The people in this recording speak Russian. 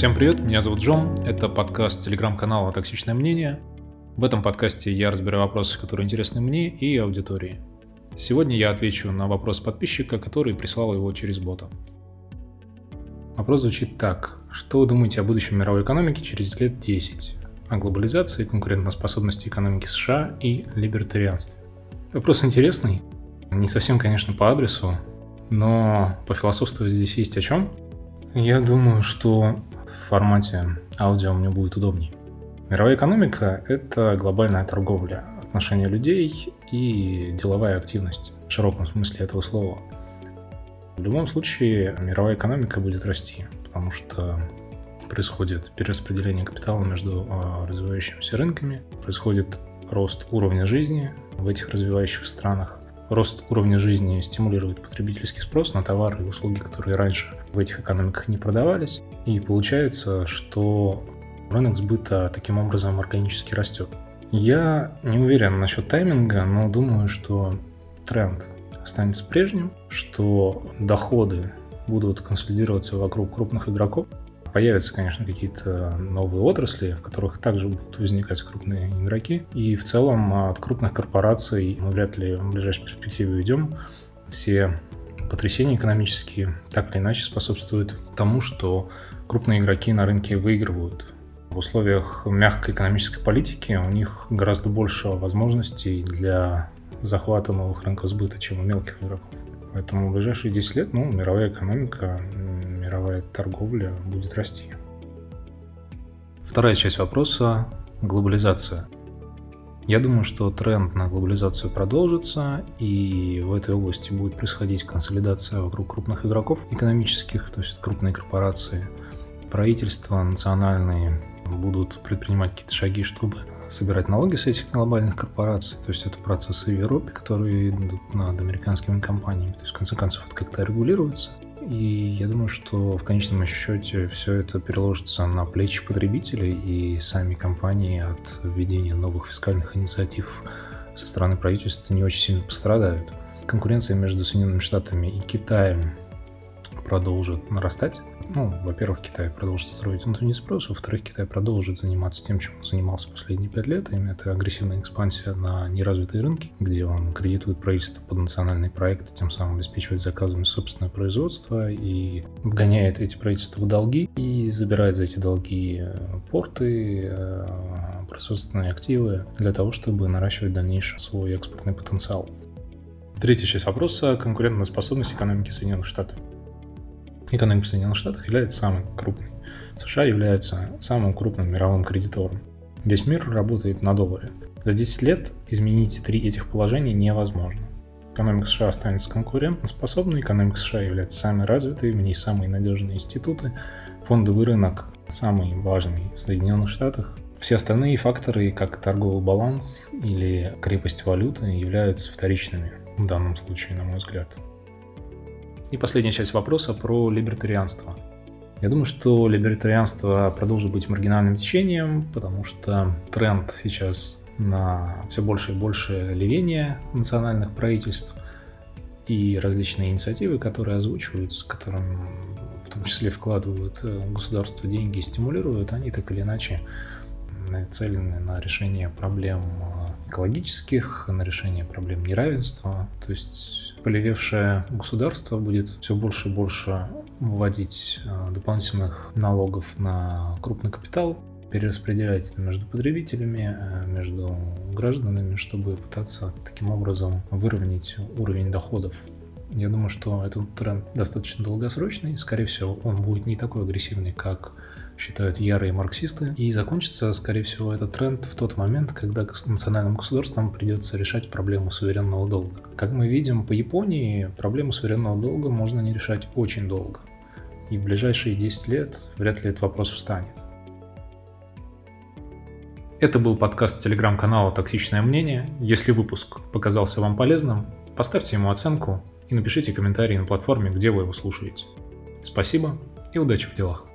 Всем привет, меня зовут Джон, это подкаст телеграм-канала «Токсичное мнение». В этом подкасте я разбираю вопросы, которые интересны мне и аудитории. Сегодня я отвечу на вопрос подписчика, который прислал его через бота. Вопрос звучит так. Что вы думаете о будущем мировой экономики через лет 10? О глобализации, конкурентоспособности экономики США и либертарианстве? Вопрос интересный. Не совсем, конечно, по адресу, но по философствовать здесь есть о чем. Я думаю, что формате аудио мне будет удобнее. Мировая экономика – это глобальная торговля, отношения людей и деловая активность в широком смысле этого слова. В любом случае мировая экономика будет расти, потому что происходит перераспределение капитала между а, развивающимися рынками, происходит рост уровня жизни в этих развивающих странах, Рост уровня жизни стимулирует потребительский спрос на товары и услуги, которые раньше в этих экономиках не продавались. И получается, что рынок сбыта таким образом органически растет. Я не уверен насчет тайминга, но думаю, что тренд останется прежним, что доходы будут консолидироваться вокруг крупных игроков, Появятся, конечно, какие-то новые отрасли, в которых также будут возникать крупные игроки. И в целом от крупных корпораций мы вряд ли в ближайшей перспективе уйдем. Все потрясения экономические так или иначе способствуют тому, что крупные игроки на рынке выигрывают. В условиях мягкой экономической политики у них гораздо больше возможностей для захвата новых рынков сбыта, чем у мелких игроков. Поэтому в ближайшие 10 лет ну, мировая экономика мировая торговля будет расти. Вторая часть вопроса – глобализация. Я думаю, что тренд на глобализацию продолжится, и в этой области будет происходить консолидация вокруг крупных игроков экономических, то есть крупные корпорации. Правительства национальные будут предпринимать какие-то шаги, чтобы собирать налоги с этих глобальных корпораций. То есть это процессы в Европе, которые идут над американскими компаниями. То есть в конце концов это как-то регулируется. И я думаю, что в конечном счете все это переложится на плечи потребителей, и сами компании от введения новых фискальных инициатив со стороны правительства не очень сильно пострадают. Конкуренция между Соединенными Штатами и Китаем продолжит нарастать. Ну, во-первых, Китай продолжит строить внутренний спрос, во-вторых, Китай продолжит заниматься тем, чем он занимался последние пять лет, именно это агрессивная экспансия на неразвитые рынки, где он кредитует правительство под национальные проекты, тем самым обеспечивает заказами собственное производство и вгоняет эти правительства в долги и забирает за эти долги э, порты, э, производственные активы для того, чтобы наращивать дальнейший свой экспортный потенциал. Третья часть вопроса – конкурентоспособность экономики Соединенных Штатов. Экономика Соединенных Штатов является самой крупной. США является самым крупным мировым кредитором. Весь мир работает на долларе. За 10 лет изменить три этих положения невозможно. Экономика США останется конкурентоспособной, экономика США является самой развитой, в ней самые надежные институты, фондовый рынок самый важный в Соединенных Штатах. Все остальные факторы, как торговый баланс или крепость валюты, являются вторичными в данном случае, на мой взгляд. И последняя часть вопроса про либертарианство. Я думаю, что либертарианство продолжит быть маргинальным течением, потому что тренд сейчас на все больше и больше левения национальных правительств и различные инициативы, которые озвучиваются, которым в том числе вкладывают э, государство деньги и стимулируют, они так или иначе нацелены на решение проблем э, экологических, на решение проблем неравенства. То есть полевевшее государство будет все больше и больше вводить э, дополнительных налогов на крупный капитал, перераспределять между потребителями, э, между гражданами, чтобы пытаться таким образом выровнять уровень доходов я думаю, что этот тренд достаточно долгосрочный. Скорее всего, он будет не такой агрессивный, как считают ярые марксисты. И закончится, скорее всего, этот тренд в тот момент, когда национальным государствам придется решать проблему суверенного долга. Как мы видим по Японии, проблему суверенного долга можно не решать очень долго. И в ближайшие 10 лет вряд ли этот вопрос встанет. Это был подкаст телеграм-канала «Токсичное мнение». Если выпуск показался вам полезным, поставьте ему оценку и напишите комментарий на платформе, где вы его слушаете. Спасибо и удачи в делах.